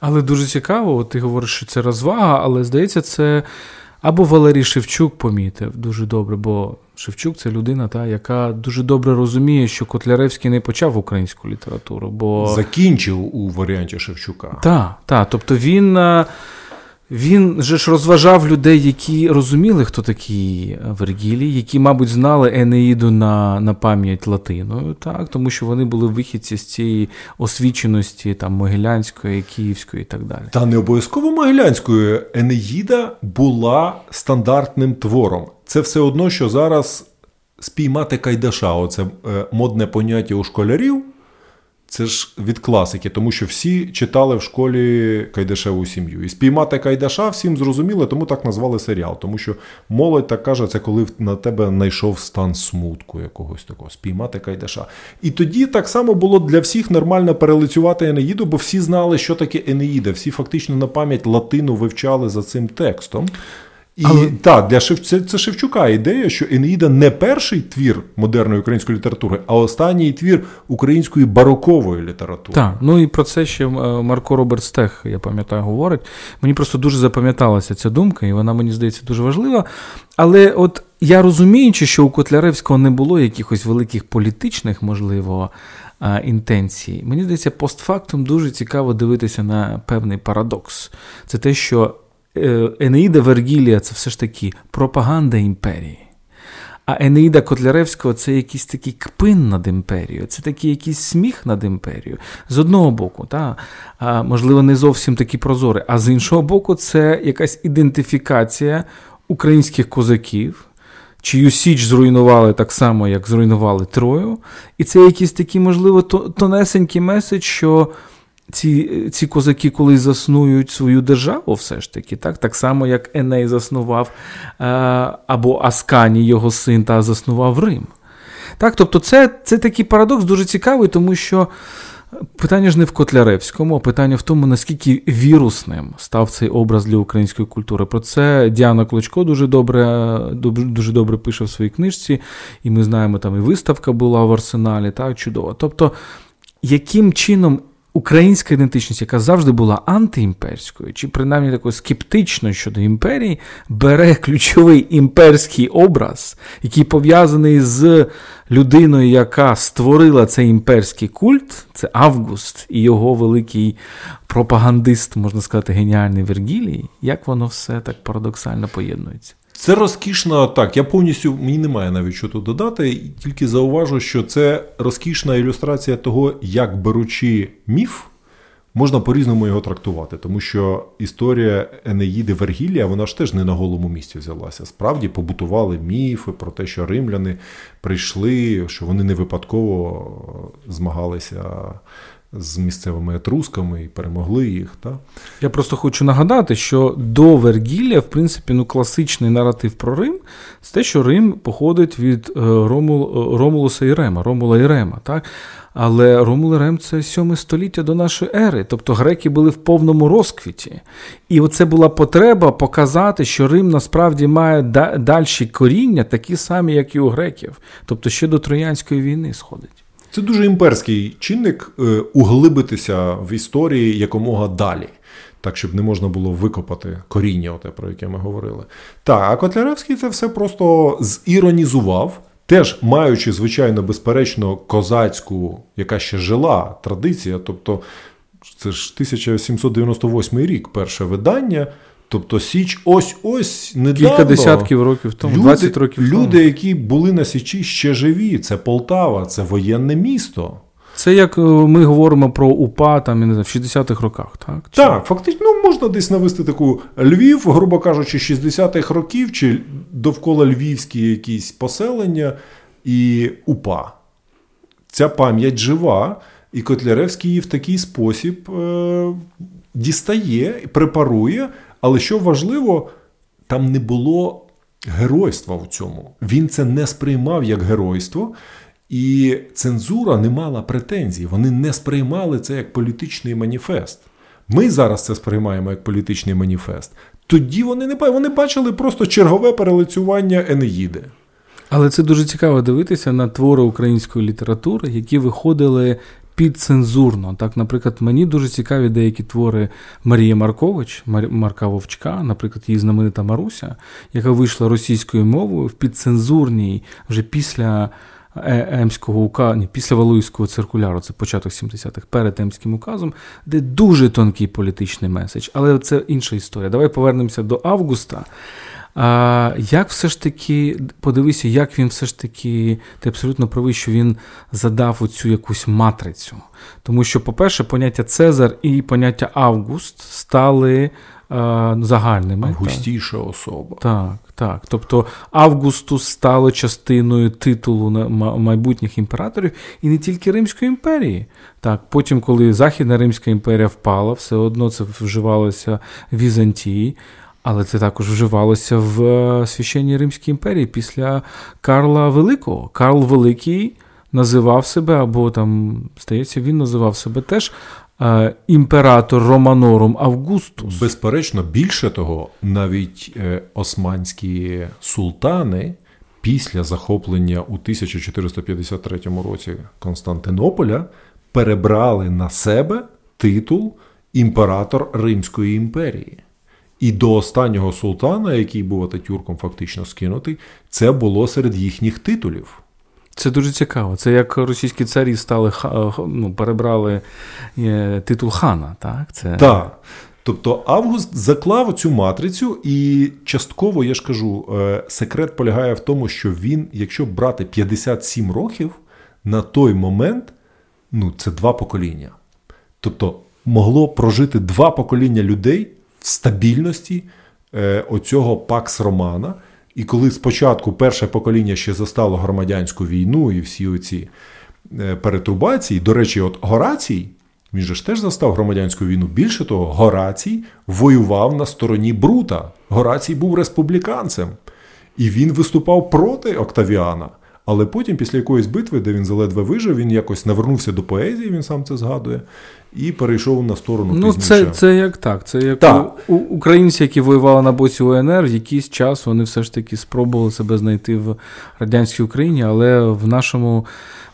Але дуже цікаво, ти говориш, що це розвага, але здається, це або Валерій Шевчук помітив дуже добре, бо Шевчук це людина, та, яка дуже добре розуміє, що Котляревський не почав українську літературу. бо... Закінчив у варіанті Шевчука. Так, та, Тобто він е, він же ж розважав людей, які розуміли, хто такий Вергілій, які, мабуть, знали Енеїду на на пам'ять латиною, так, тому що вони були вихідці з цієї освіченості там, Могилянської, Київської і так далі. Та не обов'язково Могилянською. Енеїда була стандартним твором. Це все одно, що зараз спіймати Кайдаша. Оце е, модне поняття у школярів. Це ж від класики, тому що всі читали в школі Кайдашеву сім'ю. І спіймати Кайдаша всім зрозуміло, тому так назвали серіал. Тому що молодь так каже, це коли на тебе знайшов стан смутку якогось такого, спіймати Кайдаша. І тоді так само було для всіх нормально перелицювати Енеїду, бо всі знали, що таке Енеїда. Всі фактично на пам'ять латину вивчали за цим текстом. І Але... так, для Шев... це, це Шевчука ідея, що Енеїда не перший твір модерної української літератури, а останній твір української барокової літератури. Так, ну і про це ще е, Марко Роберт Стех, я пам'ятаю, говорить. Мені просто дуже запам'яталася ця думка, і вона мені здається дуже важлива. Але от я розуміючи, що у Котляревського не було якихось великих політичних, можливо, інтенцій, мені здається, постфактум дуже цікаво дивитися на певний парадокс. Це те, що. Е, Енеїда Вергілія це все ж таки пропаганда імперії. А Енеїда Котляревського це якийсь такий кпин над імперією, це такий якийсь сміх над імперією. З одного боку, та, можливо, не зовсім такі прозорий, а з іншого боку, це якась ідентифікація українських козаків, чию Січ зруйнували так само, як зруйнували Трою. І це якийсь такий, можливо, тонесенький меседж, що ці ці козаки колись заснують свою державу, все ж таки, так так само, як Еней заснував е, або Аскані, його син, та заснував Рим. Так, Тобто, це це такий парадокс дуже цікавий, тому що питання ж не в Котляревському, а питання в тому, наскільки вірусним став цей образ для української культури. Про це Діана Клочко дуже добре дуже добре пише в своїй книжці, і ми знаємо, там і виставка була в арсеналі, так, чудово. Тобто, яким чином українська ідентичність, яка завжди була антиімперською, чи принаймні такою скептичною щодо імперії, бере ключовий імперський образ, який пов'язаний з людиною, яка створила цей імперський культ, це Август і його великий пропагандист, можна сказати, геніальний Вергілій, як воно все так парадоксально поєднується. Це розкішна так. Я повністю мені немає навіть що тут додати. Тільки зауважу, що це розкішна ілюстрація того, як беручи міф, можна по-різному його трактувати. Тому що історія Енеїди Вергілія, вона ж теж не на голому місці взялася. Справді побутували міфи про те, що римляни прийшли, що вони не випадково змагалися з місцевими етрусками і перемогли їх. Та? Я просто хочу нагадати, що до Вергілія, в принципі, ну, класичний наратив про Рим це те, що Рим походить від е, Ромул, Ромулуса і Рема, Ромула і Рема. Так? Але Ромул і Рем це 7 століття до нашої ери. Тобто греки були в повному розквіті. І оце була потреба показати, що Рим насправді має дальші коріння, такі самі, як і у греків. Тобто ще до Троянської війни сходить. Це дуже імперський чинник е, углибитися в історії якомога далі. так щоб не можна було викопати коріння, оте, про яке ми говорили. Так, а Котляревський це все просто зіронізував. Теж маючи, звичайно, безперечно, козацьку, яка ще жила традиція, тобто це ж 1798 рік, перше видання. Тобто Січ ось ось недавно. Кілька десятків років тому, люди, 20 років тому. Люди, які були на Січі, ще живі. Це Полтава, це воєнне місто. Це як е, ми говоримо про УПА там, я не знаю, в 60-х роках, так? Чи... Так, фактично, ну, можна десь навести таку Львів, грубо кажучи, 60-х років, чи довкола львівські якісь поселення і УПА. Ця пам'ять жива, і Котляревський її в такий спосіб е- дістає, препарує. Але що важливо, там не було геройства в цьому. Він це не сприймав як геройство, і цензура не мала претензій. Вони не сприймали це як політичний маніфест. Ми зараз це сприймаємо як політичний маніфест. Тоді вони не вони бачили просто чергове перелицювання Енеїди. Але це дуже цікаво дивитися на твори української літератури, які виходили підцензурно. Так, наприклад, мені дуже цікаві деякі твори Марії Маркович, Марка Вовчка, наприклад, її знаменита Маруся, яка вийшла російською мовою в підцензурній вже після. Е, Емського указу, після Валуївського циркуляру, це початок 70-х, перед Емським указом, де дуже тонкий політичний меседж. Але це інша історія. Давай повернемося до Августа. А, Як все ж таки, подивися, як він все ж таки, ти абсолютно правий, що він задав оцю якусь матрицю. Тому що, по-перше, поняття Цезар і поняття Август стали а, загальними. Августіша особа. Так, так. Тобто Августус стало частиною титулу майбутніх імператорів і не тільки Римської імперії. Так, Потім, коли Західна Римська імперія впала, все одно це вживалося в Візантії. Але це також вживалося в е, священній Римській імперії після Карла Великого. Карл Великий називав себе, або там, здається, він називав себе теж е, імператор Романорум Августус. Безперечно, більше того, навіть е, османські султани після захоплення у 1453 році Константинополя перебрали на себе титул імператор Римської імперії. І до останнього султана, який був Ататюрком фактично скинутий, це було серед їхніх титулів. Це дуже цікаво. Це як російські царі стали ну, перебрали е, титул хана. Так, Це... Так. Тобто Август заклав цю матрицю, і частково я ж кажу, е, секрет полягає в тому, що він, якщо брати 57 років, на той момент ну, це два покоління. Тобто могло прожити два покоління людей в стабільності е, оцього Пакс Романа. І коли спочатку перше покоління ще застало громадянську війну і всі оці е, перетрубації, до речі, от Горацій, він же ж теж застав громадянську війну. Більше того, Горацій воював на стороні Брута. Горацій був республіканцем. І він виступав проти Октавіана. Але потім, після якоїсь битви, де він заледве вижив, він якось навернувся до поезії, він сам це згадує, і перейшов на сторону. Ну, пізніше. це це як так. Це як так. У, українці, які воювали на боці УНР, якийсь час вони все ж таки спробували себе знайти в радянській Україні, але в нашому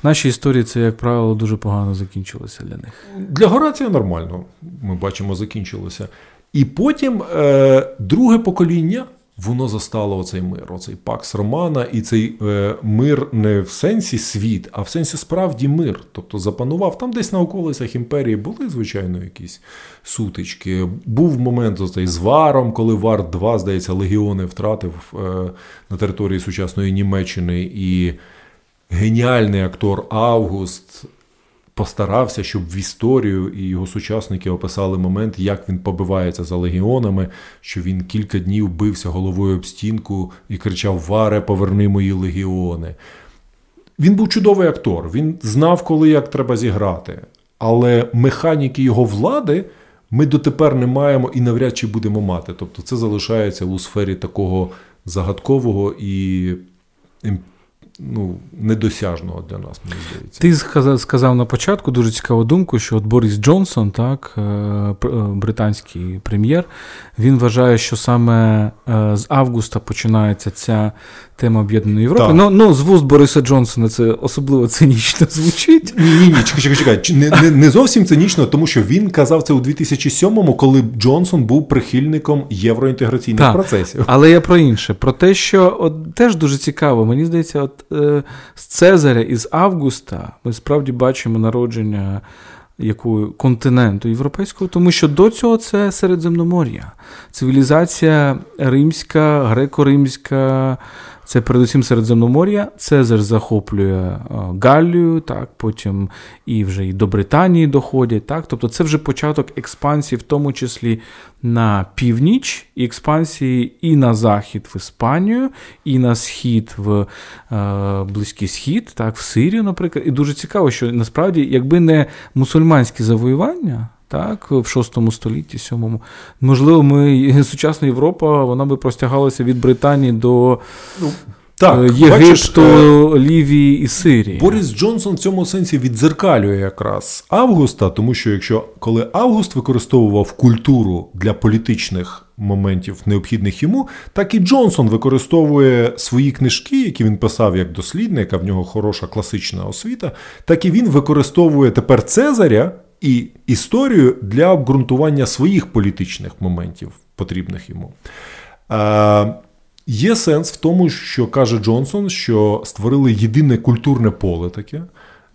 нашій історії це, як правило, дуже погано закінчилося для них. Для Горація нормально, ми бачимо, закінчилося. І потім е, друге покоління воно застало оцей мир, оцей пакс Романа, і цей е, мир не в сенсі світ, а в сенсі справді мир. Тобто запанував там десь на околицях імперії були, звичайно, якісь сутички. Був момент оцей з Варом, коли Вар 2, здається, легіони втратив е, на території сучасної Німеччини. І геніальний актор Август постарався, щоб в історію і його сучасники описали момент, як він побивається за легіонами, що він кілька днів бився головою об стінку і кричав: Варе, поверни мої легіони. Він був чудовий актор, він знав, коли як треба зіграти. Але механіки його влади ми дотепер не маємо і навряд чи будемо мати. Тобто це залишається у сфері такого загадкового і ну, недосяжного для нас, мені здається. Ти сказав на початку дуже цікаву думку, що от Борис Джонсон, так, е, е, британський прем'єр, він вважає, що саме е, з августа починається ця тема об'єднаної Європи. Ну, ну, з вуст Бориса Джонсона це особливо цинічно звучить. Ні, ні, ні, чекай, чекай, чекай. Не, не, не зовсім цинічно, тому що він казав це у 2007-му, коли Джонсон був прихильником євроінтеграційних так, процесів. Але я про інше, про те, що от теж дуже цікаво, мені здається, от е, з Цезаря і з Августа ми справді бачимо народження яку континенту європейського, тому що до цього це Середземномор'я, цивілізація римська, греко-римська. Це передусім Середземномор'я. Цезар захоплює е, Галлію, так, потім і вже і до Британії доходять. Так, Тобто це вже початок експансії, в тому числі на північ, і експансії і на захід в Іспанію, і на схід в е, Близький Схід, так, в Сирію, наприклад. І дуже цікаво, що насправді, якби не мусульманські завоювання так, в 6 столітті, 7 Можливо, ми сучасна Європа вона би простягалася від Британії до. Ну, так, е, Єгипту, бачиш, Лівії і Сирії. Борис Джонсон в цьому сенсі відзеркалює якраз Августа, тому що якщо коли Август використовував культуру для політичних моментів, необхідних йому, так і Джонсон використовує свої книжки, які він писав як дослідник, а в нього хороша класична освіта, так і він використовує тепер Цезаря і історію для обґрунтування своїх політичних моментів, потрібних йому. Е, Є сенс в тому, що каже Джонсон, що створили єдине культурне поле таке.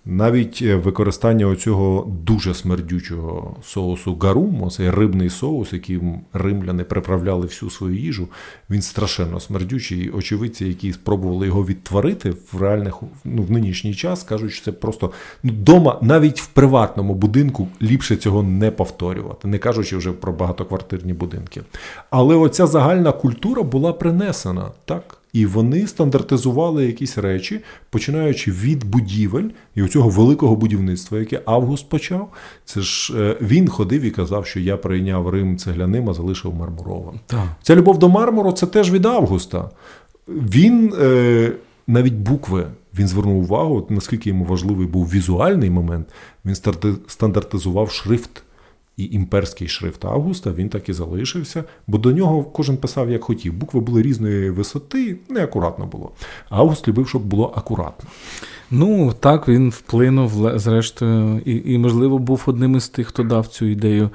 Навіть е, використання оцього дуже смердючого соусу гарум, цей рибний соус, яким римляни приправляли всю свою їжу, він страшенно смердючий. Очевидці, які спробували його відтворити в реальних ну, в нинішній час, кажуть, що це просто ну, дома, навіть в приватному будинку, ліпше цього не повторювати, не кажучи вже про багатоквартирні будинки. Але оця загальна культура була принесена так. І вони стандартизували якісь речі, починаючи від будівель і цього великого будівництва, яке Август почав. Це ж е, він ходив і казав, що я прийняв Рим цегляним, а залишив мармуровим. Так. Ця любов до мармуру це теж від Августа. Він е, навіть букви. Він звернув увагу, наскільки йому важливий був візуальний момент, він стандартизував шрифт і імперський шрифт Августа він так і залишився, бо до нього кожен писав як хотів. Букви були різної висоти, неакуратно було. Август любив, щоб було акуратно. Ну так він вплинув, зрештою, і, і, можливо, був одним із тих, хто дав цю ідею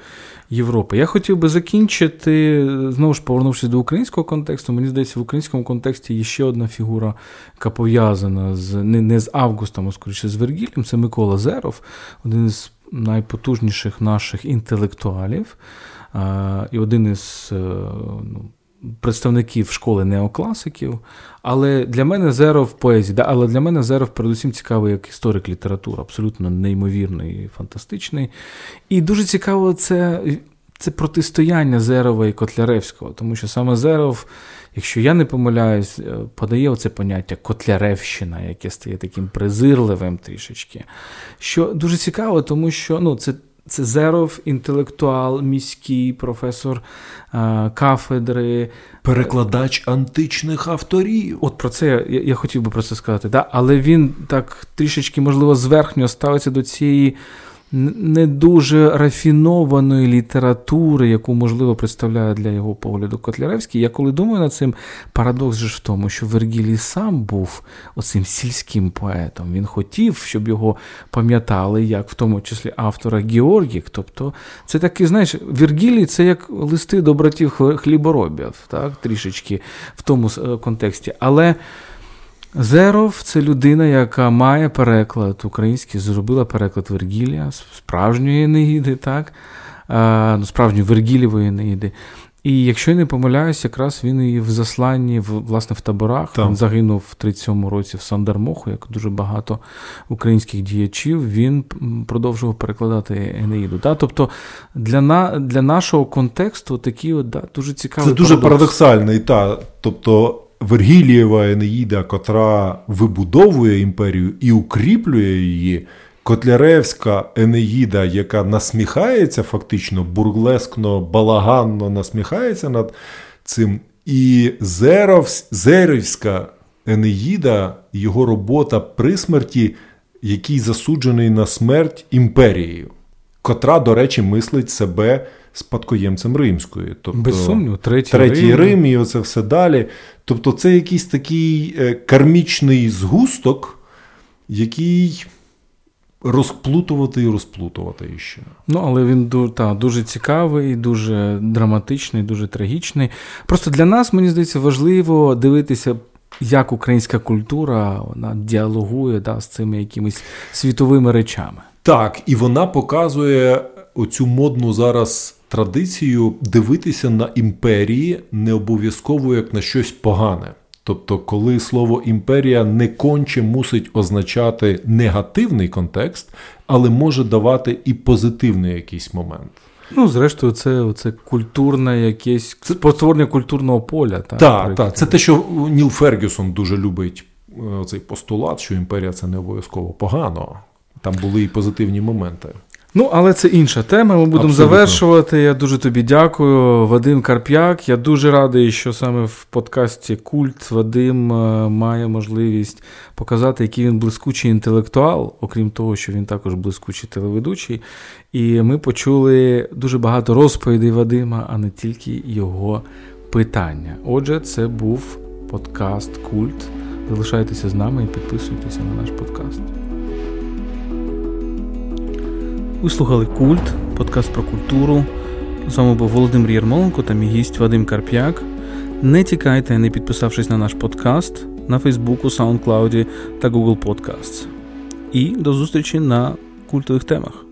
Європи. Я хотів би закінчити, знову ж повернувшись до українського контексту. Мені здається, в українському контексті є ще одна фігура, яка пов'язана з не, не з Августом, а скоріше з Вергілем. Це Микола Зеров, один із найпотужніших наших інтелектуалів і один із е, ну, представників школи неокласиків. Але для мене Зеров поезії, да, але для мене Зеров передусім цікавий як історик літератури, абсолютно неймовірний і фантастичний. І дуже цікаво це. Це протистояння Зерова і Котляревського, тому що саме Зеров якщо я не помиляюсь, е, подає оце поняття Котляревщина, яке стає таким презирливим трішечки. Що дуже цікаво, тому що ну, це. Це Зеров, інтелектуал, міський професор а, е, кафедри, перекладач античних авторів. От про це я я хотів би про це сказати. Да? Але він так трішечки, можливо, зверхньо ставиться до цієї не дуже рафінованої літератури, яку, можливо, представляє для його погляду Котляревський. Я коли думаю над цим, парадокс же в тому, що Вергілій сам був оцим сільським поетом. Він хотів, щоб його пам'ятали, як в тому числі автора Георгік. Тобто, це такий, знаєш, Вергілій це як листи до братів хліборобів, так, трішечки в тому контексті. Але. Зеров це людина, яка має переклад український, зробила переклад Вергілія, справжньої Енеїди, так? А, ну, справжньої Вергілєвої Енеїди. І якщо я не помиляюсь, якраз він і в засланні в, власне в таборах Там. він загинув в 37-му році в Сандармоху, як дуже багато українських діячів, він продовжував перекладати Енеїду. Да? Тобто для на, для нашого контексту такі от, да, дуже цікаві. Це дуже парадоксальний, та. Тобто Вергілієва Енеїда, котра вибудовує імперію і укріплює її. Котляревська Енеїда, яка насміхається, фактично, бурглескно, балаганно насміхається над цим. І Зеров, Зерівська Енеїда, його робота при смерті, який засуджений на смерть імперією, котра, до речі, мислить себе спадкоємцем римської. Тобто, Без сумніву, третій, третій Рим. Рим і оце все далі. Тобто, це якийсь такий е, кармічний згусток, який розплутувати і розплутувати іще. Ну, але він та, дуже цікавий, дуже драматичний, дуже трагічний. Просто для нас, мені здається, важливо дивитися. Як українська культура вона діалогує да, з цими якимись світовими речами. Так, і вона показує оцю модну зараз традицію дивитися на імперії не обов'язково як на щось погане. Тобто, коли слово імперія не конче мусить означати негативний контекст, але може давати і позитивний якийсь момент. Ну, зрештою, це це культурне якесь спотворення культурного поля. Так, так, так. Це те, що Ніл Фергюсон дуже любить е, цей постулат, що імперія це не обов'язково погано. Там були і позитивні моменти. Ну, але це інша тема. Ми будемо Абсолютно. завершувати. Я дуже тобі дякую. Вадим Карп'як. Я дуже радий, що саме в подкасті Культ Вадим е, має можливість показати, який він блискучий інтелектуал, окрім того, що він також блискучий телеведучий. І ми почули дуже багато розповідей Вадима, а не тільки його питання. Отже, це був подкаст Культ. Залишайтеся з нами і підписуйтеся на наш подкаст. Ви слухали Культ, подкаст про культуру. З вами був Володимир Єрмоленко та мій гість Вадим Карп'як. Не тікайте, не підписавшись на наш подкаст на Фейсбуку, SoundCloud та Google Podcasts. І до зустрічі на культових темах.